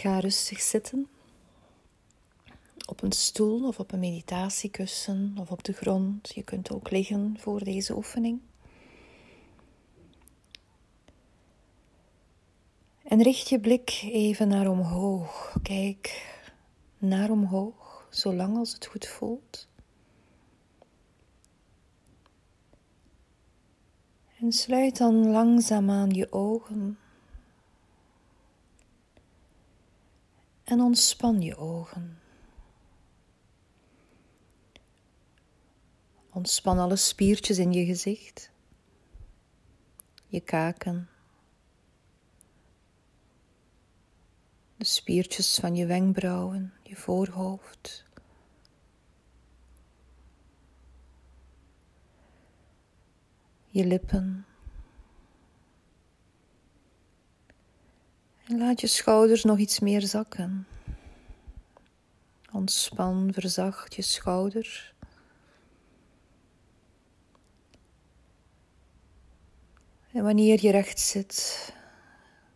Ga rustig zitten. Op een stoel of op een meditatiekussen of op de grond. Je kunt ook liggen voor deze oefening. En richt je blik even naar omhoog. Kijk naar omhoog, zolang als het goed voelt. En sluit dan langzaamaan je ogen. En ontspan je ogen. Ontspan alle spiertjes in je gezicht, je kaken, de spiertjes van je wenkbrauwen, je voorhoofd. Je lippen. Laat je schouders nog iets meer zakken. Ontspan, verzacht je schouders. En wanneer je recht zit,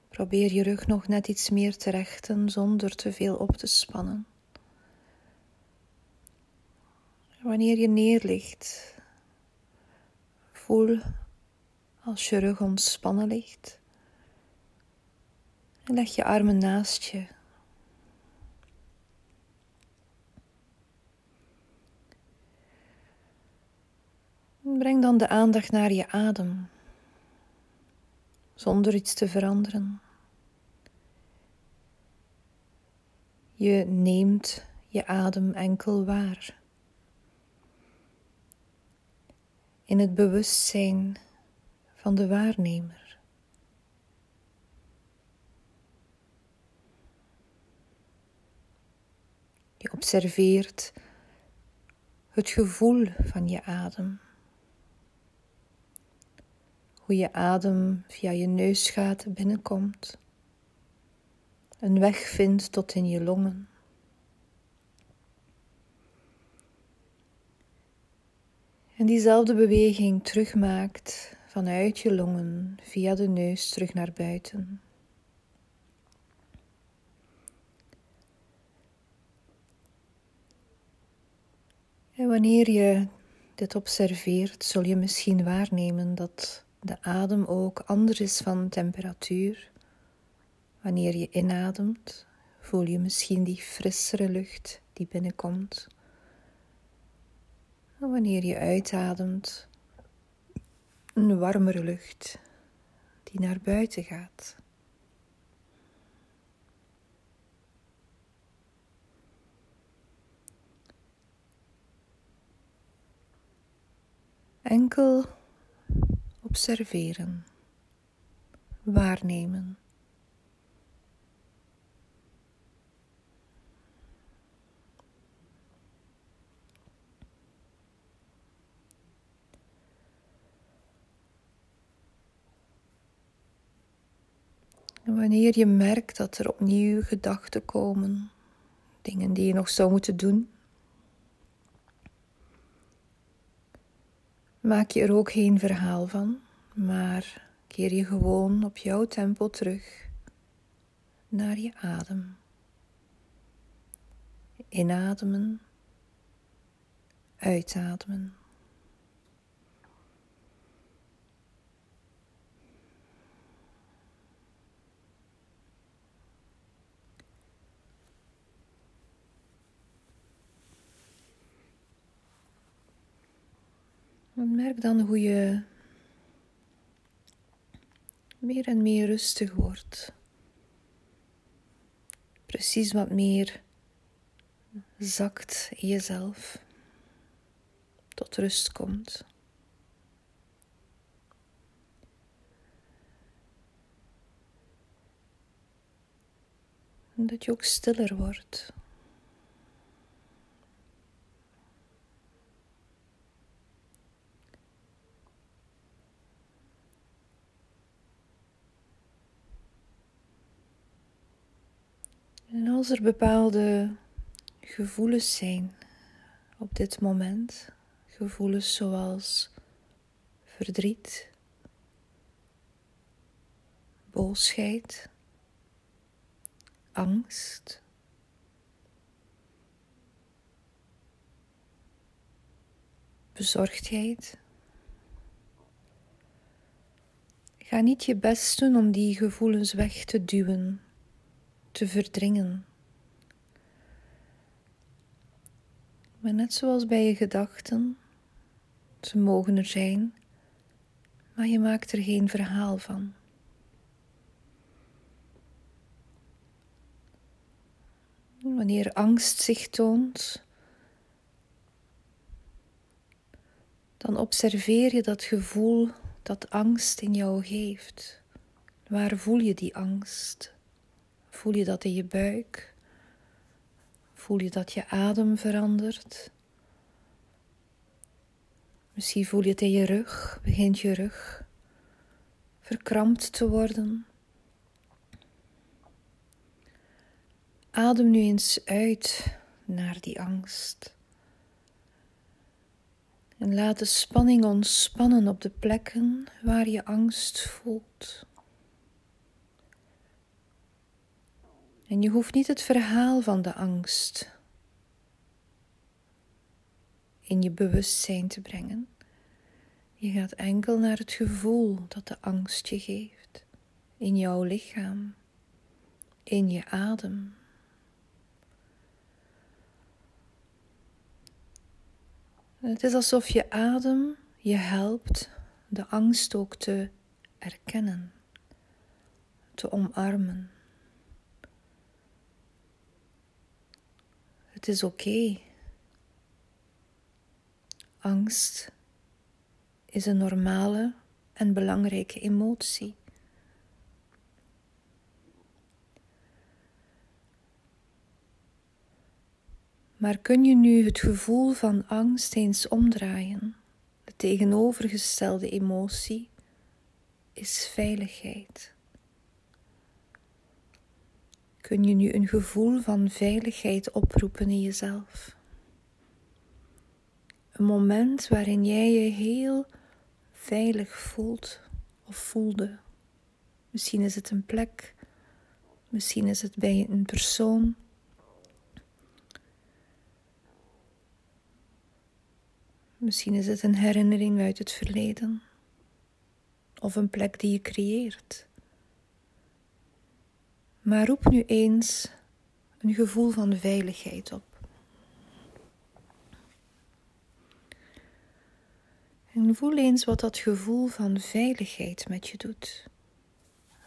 probeer je rug nog net iets meer te rechten zonder te veel op te spannen. wanneer je neerligt, voel als je rug ontspannen ligt. En leg je armen naast je. Breng dan de aandacht naar je adem zonder iets te veranderen. Je neemt je adem enkel waar. In het bewustzijn van de waarnemer. Je observeert het gevoel van je adem hoe je adem via je neusgaten binnenkomt, een weg vindt tot in je longen. En diezelfde beweging terugmaakt vanuit je longen via de neus terug naar buiten. Wanneer je dit observeert, zul je misschien waarnemen dat de adem ook anders is van temperatuur. Wanneer je inademt, voel je misschien die frissere lucht die binnenkomt. En wanneer je uitademt, een warmere lucht die naar buiten gaat. Enkel observeren, waarnemen. En wanneer je merkt dat er opnieuw gedachten komen, dingen die je nog zou moeten doen, maak je er ook geen verhaal van maar keer je gewoon op jouw tempo terug naar je adem. Inademen, uitademen. Merk dan hoe je meer en meer rustig wordt. Precies wat meer zakt in jezelf, tot rust komt. Dat je ook stiller wordt. En als er bepaalde gevoelens zijn op dit moment, gevoelens zoals verdriet, boosheid, angst. Bezorgdheid. Ga niet je best doen om die gevoelens weg te duwen, te verdringen. Maar net zoals bij je gedachten, ze mogen er zijn, maar je maakt er geen verhaal van. Wanneer angst zich toont, dan observeer je dat gevoel dat angst in jou geeft. Waar voel je die angst? Voel je dat in je buik? Voel je dat je adem verandert? Misschien voel je het in je rug, begint je rug verkrampt te worden. Adem nu eens uit naar die angst. En laat de spanning ontspannen op de plekken waar je angst voelt. En je hoeft niet het verhaal van de angst in je bewustzijn te brengen. Je gaat enkel naar het gevoel dat de angst je geeft, in jouw lichaam, in je adem. Het is alsof je adem je helpt de angst ook te erkennen, te omarmen. Het is oké. Angst is een normale en belangrijke emotie. Maar kun je nu het gevoel van angst eens omdraaien? De tegenovergestelde emotie is veiligheid. Kun je nu een gevoel van veiligheid oproepen in jezelf? Een moment waarin jij je heel veilig voelt of voelde. Misschien is het een plek, misschien is het bij een persoon. Misschien is het een herinnering uit het verleden of een plek die je creëert. Maar roep nu eens een gevoel van veiligheid op. En voel eens wat dat gevoel van veiligheid met je doet.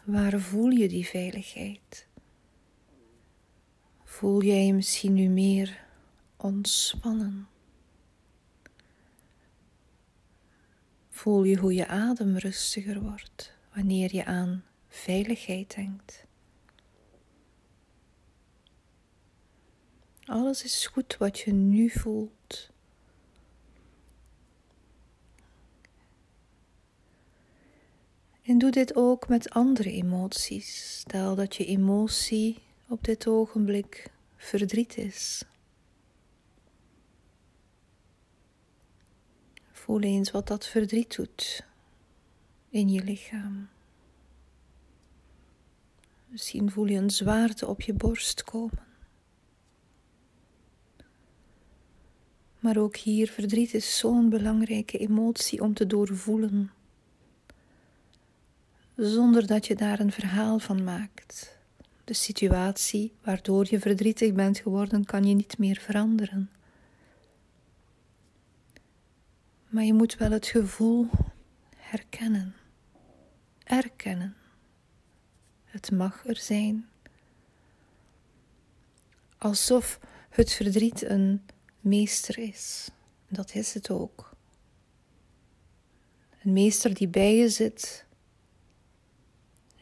Waar voel je die veiligheid? Voel jij je misschien nu meer ontspannen? Voel je hoe je adem rustiger wordt wanneer je aan veiligheid denkt? Alles is goed wat je nu voelt. En doe dit ook met andere emoties. Stel dat je emotie op dit ogenblik verdriet is. Voel eens wat dat verdriet doet in je lichaam. Misschien voel je een zwaarte op je borst komen. Maar ook hier, verdriet is zo'n belangrijke emotie om te doorvoelen zonder dat je daar een verhaal van maakt. De situatie waardoor je verdrietig bent geworden kan je niet meer veranderen. Maar je moet wel het gevoel herkennen, erkennen. Het mag er zijn. Alsof het verdriet een meester is. Dat is het ook. Een meester die bij je zit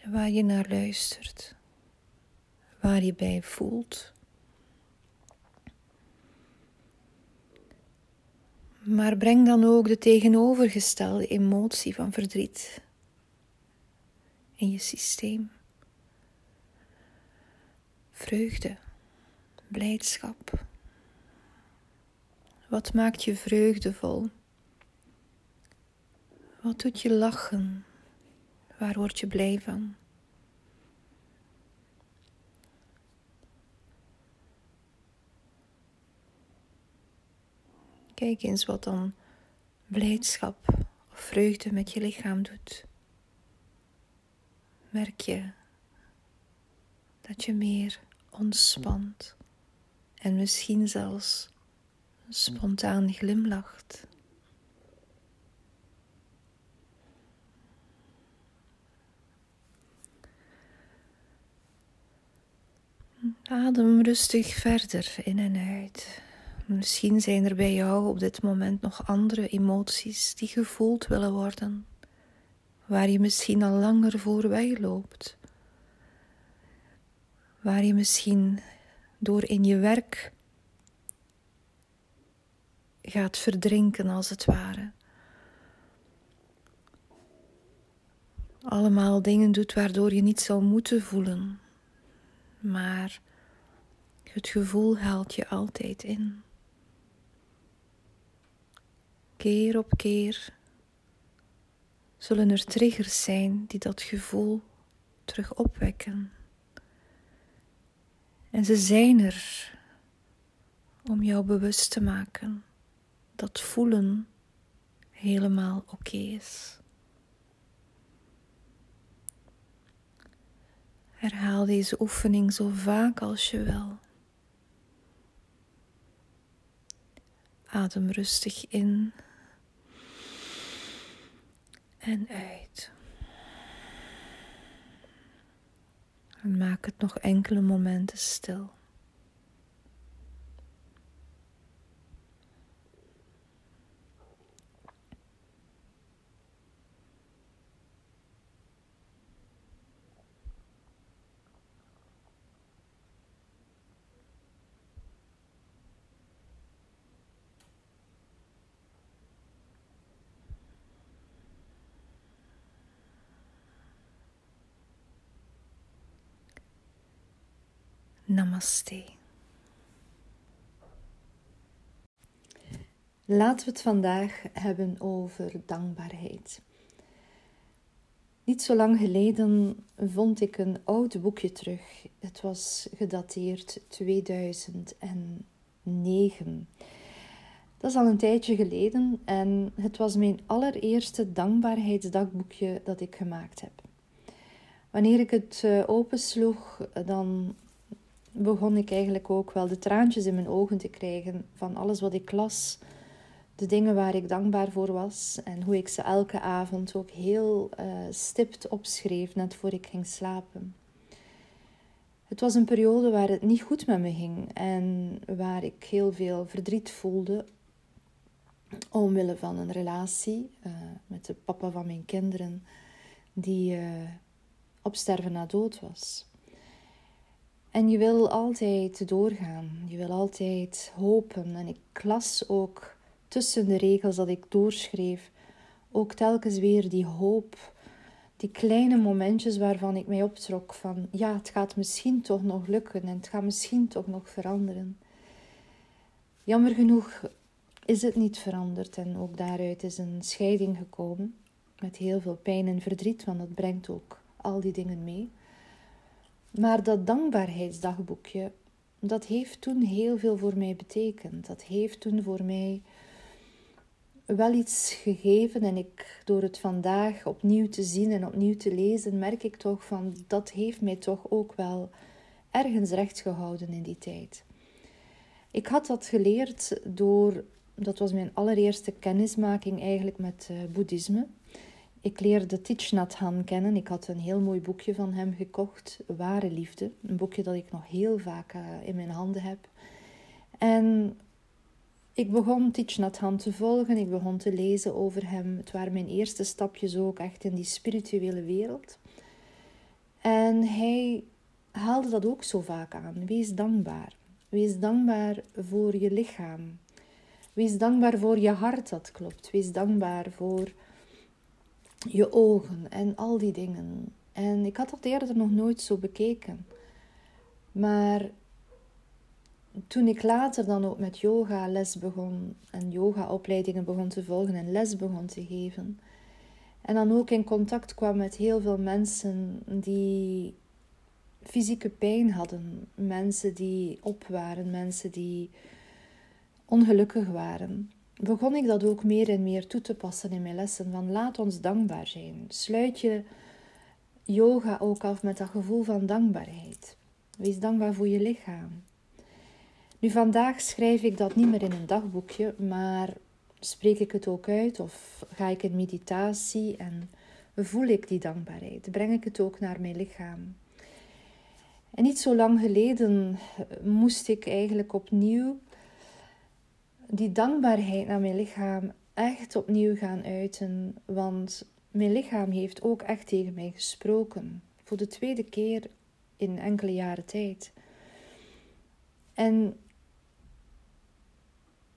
waar je naar luistert, waar je bij voelt. Maar breng dan ook de tegenovergestelde emotie van verdriet in je systeem. Vreugde, blijdschap. Wat maakt je vreugdevol? Wat doet je lachen? Waar word je blij van? Kijk eens wat dan blijdschap of vreugde met je lichaam doet. Merk je dat je meer ontspant en misschien zelfs spontaan glimlacht. Adem rustig verder in en uit. Misschien zijn er bij jou op dit moment nog andere emoties die gevoeld willen worden, waar je misschien al langer voor wegloopt, waar je misschien door in je werk gaat verdrinken als het ware. Allemaal dingen doet waardoor je niet zou moeten voelen, maar het gevoel haalt je altijd in. Keer op keer zullen er triggers zijn die dat gevoel terug opwekken. En ze zijn er om jou bewust te maken dat voelen helemaal oké is. Herhaal deze oefening zo vaak als je wil. Adem rustig in en uit. En maak het nog enkele momenten stil. Namaste. Laten we het vandaag hebben over dankbaarheid. Niet zo lang geleden vond ik een oud boekje terug. Het was gedateerd 2009. Dat is al een tijdje geleden en het was mijn allereerste dankbaarheidsdagboekje dat ik gemaakt heb. Wanneer ik het eh, opensloeg, dan begon ik eigenlijk ook wel de traantjes in mijn ogen te krijgen van alles wat ik las, de dingen waar ik dankbaar voor was en hoe ik ze elke avond ook heel uh, stipt opschreef net voor ik ging slapen. Het was een periode waar het niet goed met me ging en waar ik heel veel verdriet voelde omwille van een relatie uh, met de papa van mijn kinderen die uh, op sterven na dood was. En je wil altijd doorgaan. Je wil altijd hopen. En ik las ook tussen de regels dat ik doorschreef, ook telkens weer die hoop. Die kleine momentjes waarvan ik mij optrok van ja, het gaat misschien toch nog lukken en het gaat misschien toch nog veranderen. Jammer genoeg is het niet veranderd en ook daaruit is een scheiding gekomen met heel veel pijn en verdriet, want dat brengt ook al die dingen mee. Maar dat dankbaarheidsdagboekje, dat heeft toen heel veel voor mij betekend. Dat heeft toen voor mij wel iets gegeven. En ik, door het vandaag opnieuw te zien en opnieuw te lezen, merk ik toch van dat heeft mij toch ook wel ergens recht gehouden in die tijd. Ik had dat geleerd door, dat was mijn allereerste kennismaking eigenlijk met uh, boeddhisme. Ik leerde Thich Nhat Hanh kennen. Ik had een heel mooi boekje van hem gekocht, Ware Liefde. Een boekje dat ik nog heel vaak uh, in mijn handen heb. En ik begon Thich Nhat Hanh te volgen. Ik begon te lezen over hem. Het waren mijn eerste stapjes ook echt in die spirituele wereld. En hij haalde dat ook zo vaak aan. Wees dankbaar. Wees dankbaar voor je lichaam. Wees dankbaar voor je hart dat klopt. Wees dankbaar voor je ogen en al die dingen. En ik had dat eerder nog nooit zo bekeken. Maar toen ik later dan ook met yoga les begon en yoga opleidingen begon te volgen en les begon te geven. En dan ook in contact kwam met heel veel mensen die fysieke pijn hadden. Mensen die op waren, mensen die ongelukkig waren. Begon ik dat ook meer en meer toe te passen in mijn lessen. Van laat ons dankbaar zijn. Sluit je yoga ook af met dat gevoel van dankbaarheid. Wees dankbaar voor je lichaam. Nu, vandaag schrijf ik dat niet meer in een dagboekje, maar spreek ik het ook uit of ga ik in meditatie en voel ik die dankbaarheid? Breng ik het ook naar mijn lichaam? En niet zo lang geleden moest ik eigenlijk opnieuw die dankbaarheid naar mijn lichaam echt opnieuw gaan uiten. Want mijn lichaam heeft ook echt tegen mij gesproken. Voor de tweede keer in enkele jaren tijd. En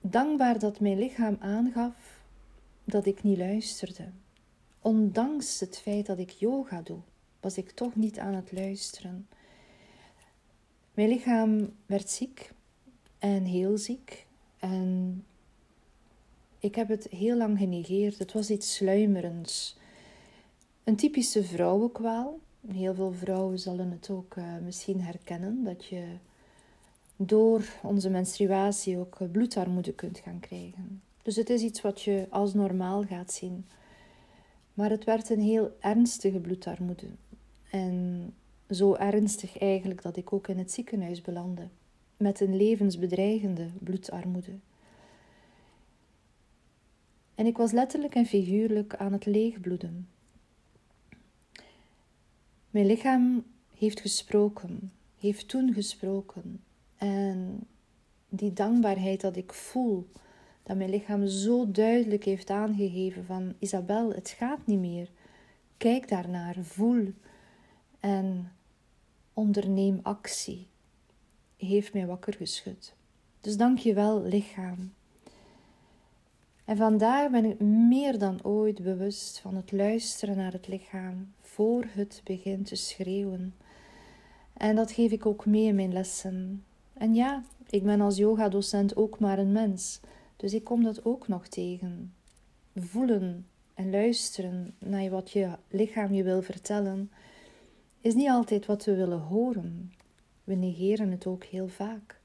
dankbaar dat mijn lichaam aangaf dat ik niet luisterde. Ondanks het feit dat ik yoga doe, was ik toch niet aan het luisteren. Mijn lichaam werd ziek en heel ziek. En ik heb het heel lang genegeerd. Het was iets sluimerends. Een typische vrouwenkwaal. Heel veel vrouwen zullen het ook uh, misschien herkennen dat je door onze menstruatie ook bloedarmoede kunt gaan krijgen. Dus het is iets wat je als normaal gaat zien. Maar het werd een heel ernstige bloedarmoede. En zo ernstig eigenlijk dat ik ook in het ziekenhuis belandde. Met een levensbedreigende bloedarmoede. En ik was letterlijk en figuurlijk aan het leegbloeden. Mijn lichaam heeft gesproken, heeft toen gesproken. En die dankbaarheid dat ik voel, dat mijn lichaam zo duidelijk heeft aangegeven van Isabel, het gaat niet meer. Kijk daarnaar, voel en onderneem actie, heeft mij wakker geschud. Dus dank je wel, lichaam. En vandaag ben ik meer dan ooit bewust van het luisteren naar het lichaam voor het begint te schreeuwen. En dat geef ik ook mee in mijn lessen. En ja, ik ben als yogadocent ook maar een mens, dus ik kom dat ook nog tegen. Voelen en luisteren naar wat je lichaam je wil vertellen, is niet altijd wat we willen horen. We negeren het ook heel vaak.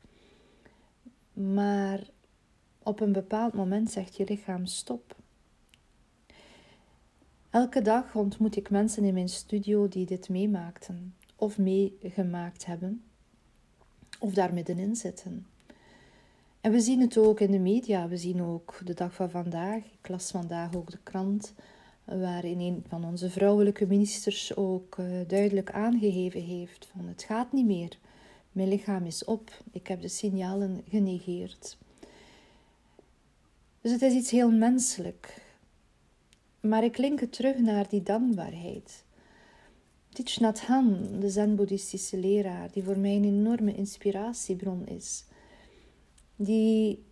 Maar op een bepaald moment zegt je lichaam stop. Elke dag ontmoet ik mensen in mijn studio die dit meemaakten of meegemaakt hebben of daar middenin zitten. En we zien het ook in de media. We zien ook de dag van vandaag. Ik las vandaag ook de krant, waarin een van onze vrouwelijke ministers ook uh, duidelijk aangegeven heeft: van het gaat niet meer. Mijn lichaam is op. Ik heb de signalen genegeerd. Dus het is iets heel menselijk. Maar ik link het terug naar die dankbaarheid. Thich Nhat de zen-boeddhistische leraar, die voor mij een enorme inspiratiebron is, die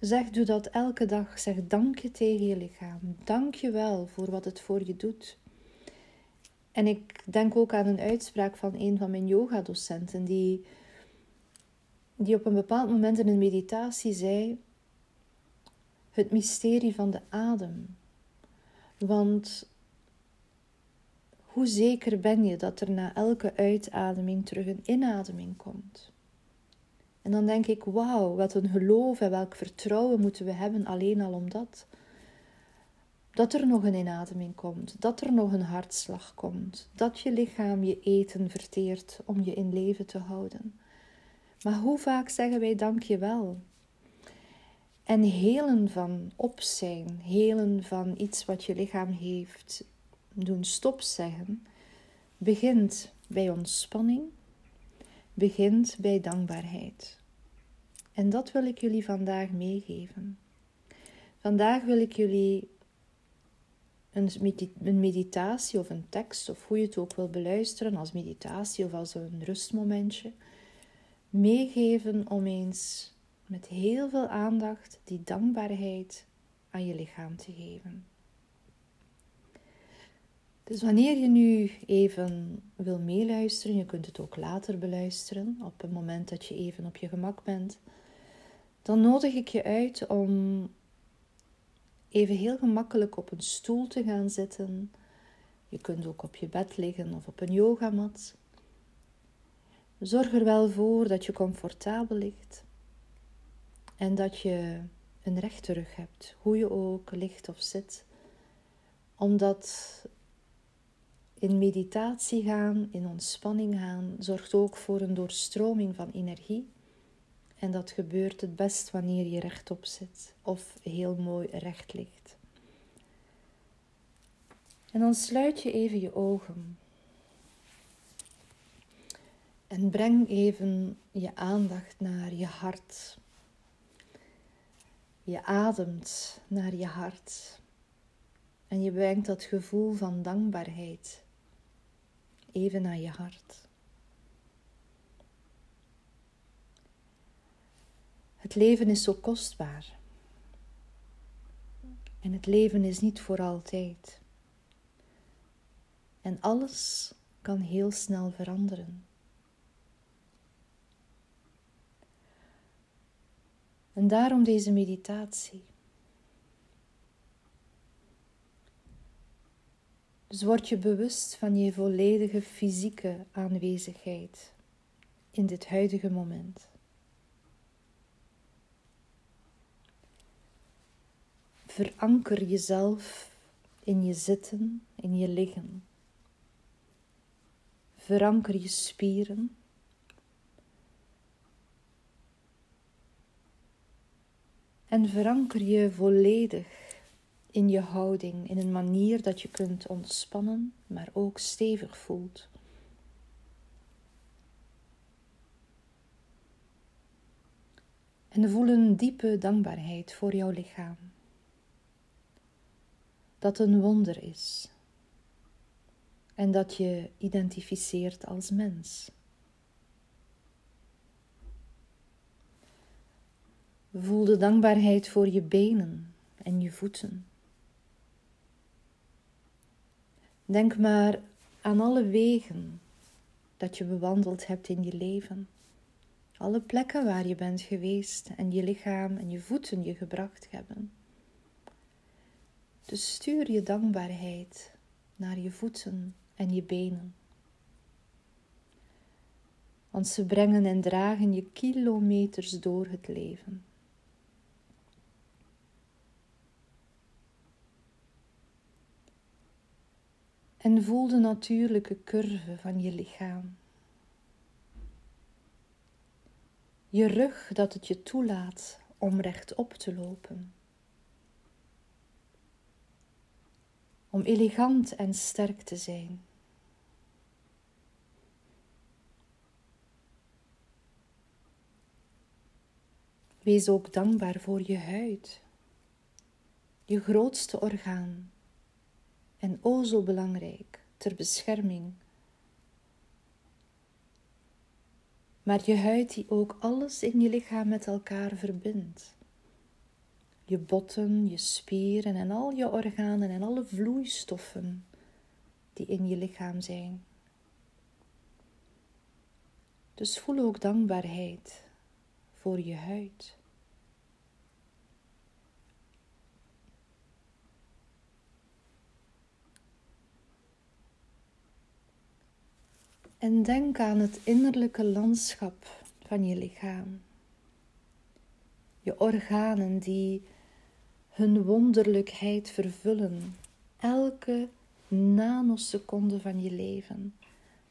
zegt, doe dat elke dag. Zeg dank je tegen je lichaam. Dank je wel voor wat het voor je doet. En ik denk ook aan een uitspraak van een van mijn yogadocenten, die, die op een bepaald moment in een meditatie zei, het mysterie van de adem. Want hoe zeker ben je dat er na elke uitademing terug een inademing komt? En dan denk ik, wauw, wat een geloof en welk vertrouwen moeten we hebben alleen al om dat. Dat er nog een inademing komt, dat er nog een hartslag komt, dat je lichaam je eten verteert om je in leven te houden. Maar hoe vaak zeggen wij dank je wel? En helen van op zijn, helen van iets wat je lichaam heeft doen stop zeggen, begint bij ontspanning, begint bij dankbaarheid. En dat wil ik jullie vandaag meegeven. Vandaag wil ik jullie een meditatie of een tekst, of hoe je het ook wil beluisteren, als meditatie of als een rustmomentje, meegeven om eens met heel veel aandacht die dankbaarheid aan je lichaam te geven. Dus wanneer je nu even wil meeluisteren, je kunt het ook later beluisteren, op het moment dat je even op je gemak bent, dan nodig ik je uit om even heel gemakkelijk op een stoel te gaan zitten. Je kunt ook op je bed liggen of op een yogamat. Zorg er wel voor dat je comfortabel ligt en dat je een rechte rug hebt, hoe je ook ligt of zit. Omdat in meditatie gaan, in ontspanning gaan, zorgt ook voor een doorstroming van energie. En dat gebeurt het best wanneer je rechtop zit of heel mooi recht ligt. En dan sluit je even je ogen. En breng even je aandacht naar je hart. Je ademt naar je hart. En je brengt dat gevoel van dankbaarheid even naar je hart. Het leven is zo kostbaar. En het leven is niet voor altijd. En alles kan heel snel veranderen. En daarom deze meditatie. Dus word je bewust van je volledige fysieke aanwezigheid in dit huidige moment. Veranker jezelf in je zitten, in je liggen. Veranker je spieren. En veranker je volledig in je houding, in een manier dat je kunt ontspannen, maar ook stevig voelt. En voel een diepe dankbaarheid voor jouw lichaam. Dat een wonder is. En dat je identificeert als mens. Voel de dankbaarheid voor je benen en je voeten. Denk maar aan alle wegen dat je bewandeld hebt in je leven. Alle plekken waar je bent geweest en je lichaam en je voeten je gebracht hebben. Dus stuur je dankbaarheid naar je voeten en je benen. Want ze brengen en dragen je kilometers door het leven. En voel de natuurlijke curve van je lichaam. Je rug dat het je toelaat om rechtop te lopen. Om elegant en sterk te zijn. Wees ook dankbaar voor je huid, je grootste orgaan en o zo belangrijk ter bescherming. Maar je huid die ook alles in je lichaam met elkaar verbindt. Je botten, je spieren en al je organen en alle vloeistoffen die in je lichaam zijn. Dus voel ook dankbaarheid voor je huid. En denk aan het innerlijke landschap van je lichaam. Je organen die hun wonderlijkheid vervullen elke nanoseconde van je leven,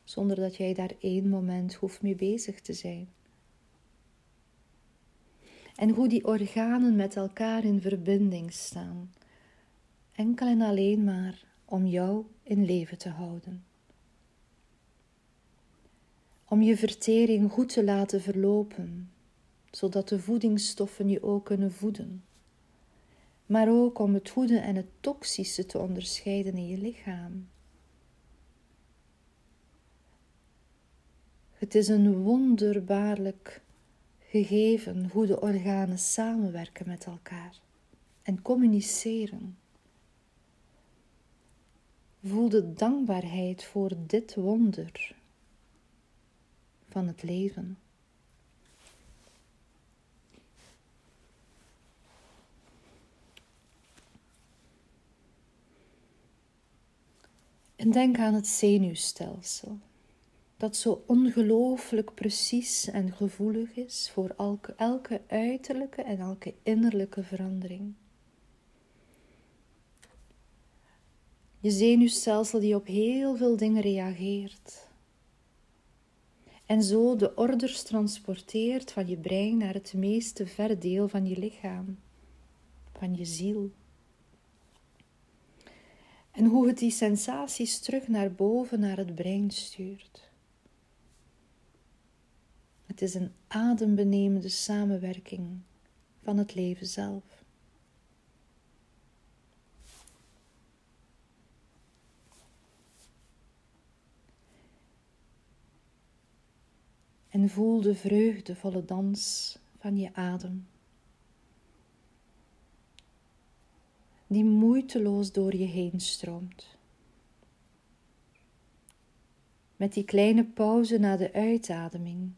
zonder dat jij daar één moment hoeft mee bezig te zijn. En hoe die organen met elkaar in verbinding staan, enkel en alleen maar om jou in leven te houden om je vertering goed te laten verlopen, zodat de voedingsstoffen je ook kunnen voeden. Maar ook om het goede en het toxische te onderscheiden in je lichaam. Het is een wonderbaarlijk gegeven hoe de organen samenwerken met elkaar en communiceren. Voel de dankbaarheid voor dit wonder van het leven. En denk aan het zenuwstelsel dat zo ongelooflijk precies en gevoelig is voor elke, elke uiterlijke en elke innerlijke verandering. Je zenuwstelsel die op heel veel dingen reageert. En zo de orders transporteert van je brein naar het meeste ver deel van je lichaam, van je ziel. En hoe het die sensaties terug naar boven, naar het brein stuurt. Het is een adembenemende samenwerking van het leven zelf. En voel de vreugdevolle dans van je adem, die moeiteloos door je heen stroomt. Met die kleine pauze na de uitademing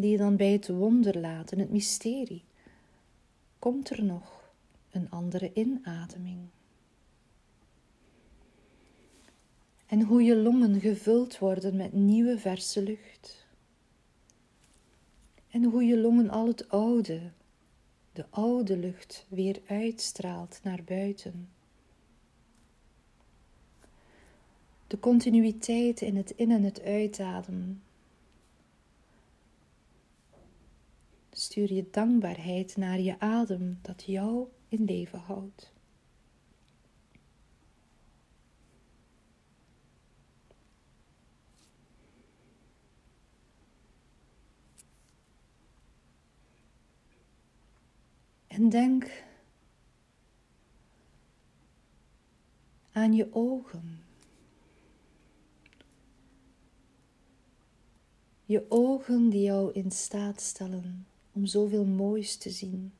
die je dan bij het wonder laat en het mysterie, komt er nog een andere inademing. En hoe je longen gevuld worden met nieuwe verse lucht. En hoe je longen al het oude, de oude lucht, weer uitstraalt naar buiten. De continuïteit in het in- en het uitademen stuur je dankbaarheid naar je adem dat jou in leven houdt. En denk aan je ogen. Je ogen die jou in staat stellen om zoveel moois te zien.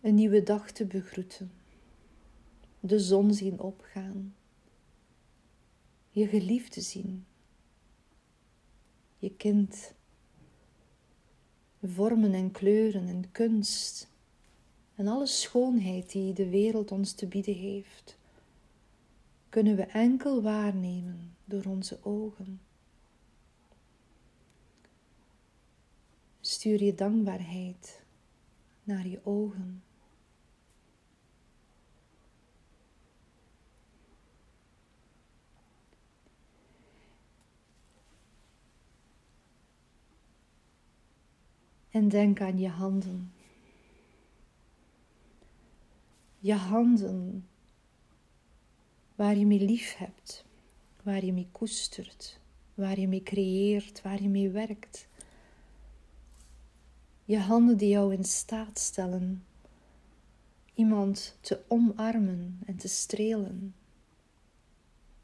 Een nieuwe dag te begroeten, de zon zien opgaan, je geliefde zien, je kind, vormen en kleuren en kunst en alle schoonheid die de wereld ons te bieden heeft, kunnen we enkel waarnemen door onze ogen. Stuur je dankbaarheid naar je ogen. En denk aan je handen. Je handen waar je mee lief hebt, waar je mee koestert, waar je mee creëert, waar je mee werkt. Je handen die jou in staat stellen iemand te omarmen en te strelen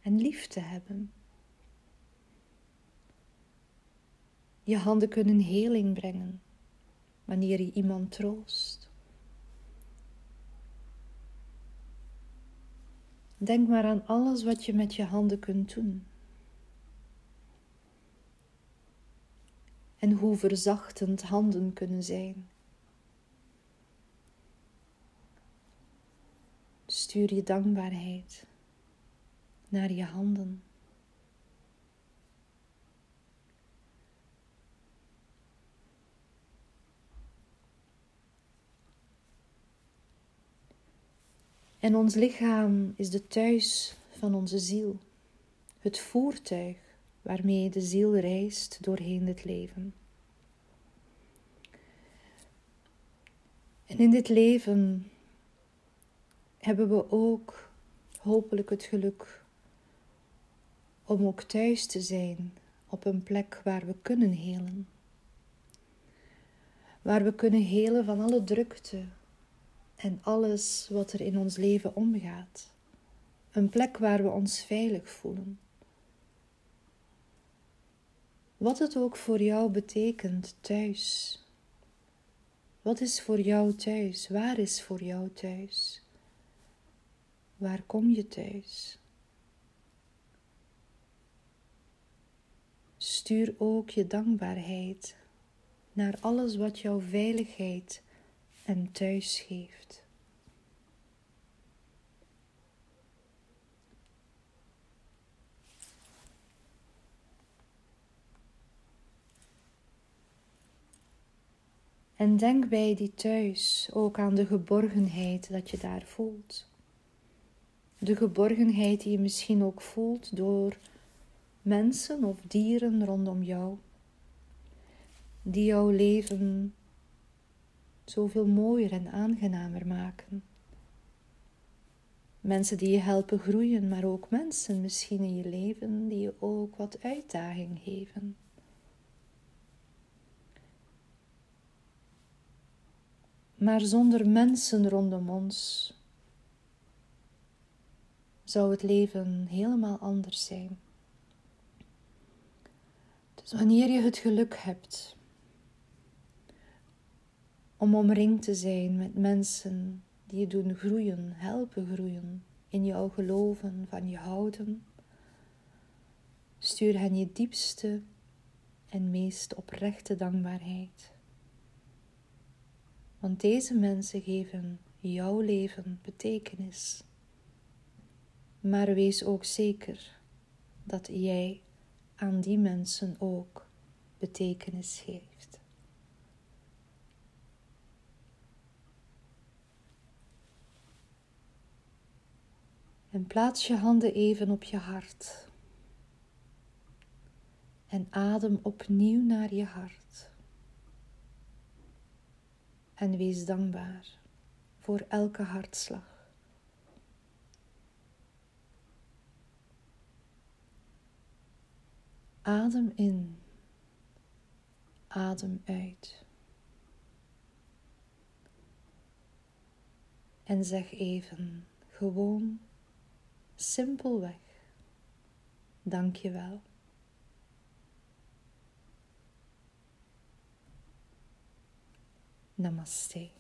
en lief te hebben. Je handen kunnen heling brengen wanneer je iemand troost. Denk maar aan alles wat je met je handen kunt doen. en hoe verzachtend handen kunnen zijn. Stuur je dankbaarheid naar je handen. En ons lichaam is de thuis van onze ziel, het voertuig waarmee de ziel reist doorheen het leven. En in dit leven hebben we ook hopelijk het geluk om ook thuis te zijn op een plek waar we kunnen helen. Waar we kunnen helen van alle drukte en alles wat er in ons leven omgaat. Een plek waar we ons veilig voelen. Wat het ook voor jou betekent thuis. Wat is voor jou thuis? Waar is voor jou thuis? Waar kom je thuis? Stuur ook je dankbaarheid naar alles wat jou veiligheid en thuis geeft. En denk bij die thuis ook aan de geborgenheid dat je daar voelt. De geborgenheid die je misschien ook voelt door mensen of dieren rondom jou, die jouw leven zoveel mooier en aangenamer maken. Mensen die je helpen groeien, maar ook mensen misschien in je leven die je ook wat uitdaging geven. Maar zonder mensen rondom ons zou het leven helemaal anders zijn. Dus wanneer je het geluk hebt om omringd te zijn met mensen die je doen groeien, helpen groeien, in jouw geloven, van je houden, stuur hen je diepste en meest oprechte dankbaarheid. Want deze mensen geven jouw leven betekenis. Maar wees ook zeker dat jij aan die mensen ook betekenis geeft. En plaats je handen even op je hart. En adem opnieuw naar je hart. En wees dankbaar voor elke hartslag. Adem in, adem uit. En zeg even gewoon simpelweg: Dank je wel. Namaste.